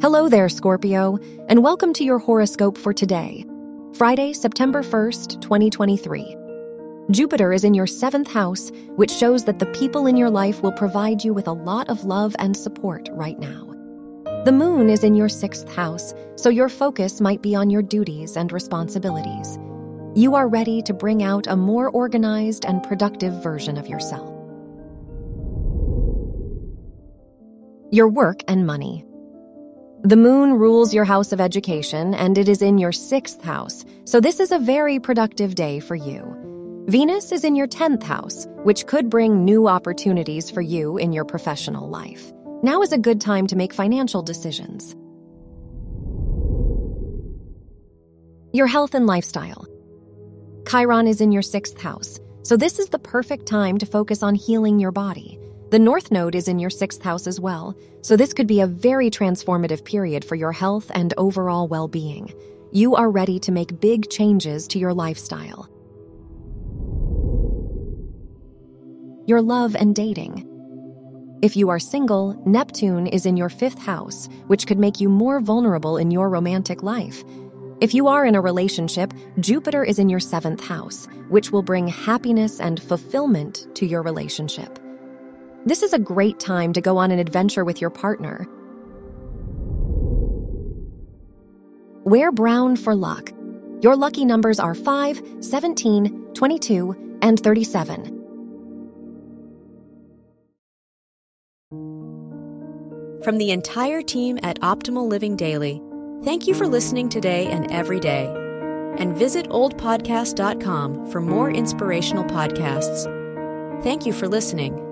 Hello there, Scorpio, and welcome to your horoscope for today, Friday, September 1st, 2023. Jupiter is in your seventh house, which shows that the people in your life will provide you with a lot of love and support right now. The moon is in your sixth house, so your focus might be on your duties and responsibilities. You are ready to bring out a more organized and productive version of yourself. Your work and money. The moon rules your house of education and it is in your sixth house, so this is a very productive day for you. Venus is in your 10th house, which could bring new opportunities for you in your professional life. Now is a good time to make financial decisions. Your health and lifestyle. Chiron is in your sixth house, so this is the perfect time to focus on healing your body. The North Node is in your sixth house as well, so this could be a very transformative period for your health and overall well being. You are ready to make big changes to your lifestyle. Your love and dating. If you are single, Neptune is in your fifth house, which could make you more vulnerable in your romantic life. If you are in a relationship, Jupiter is in your seventh house, which will bring happiness and fulfillment to your relationship. This is a great time to go on an adventure with your partner. Wear brown for luck. Your lucky numbers are 5, 17, 22, and 37. From the entire team at Optimal Living Daily, thank you for listening today and every day. And visit oldpodcast.com for more inspirational podcasts. Thank you for listening.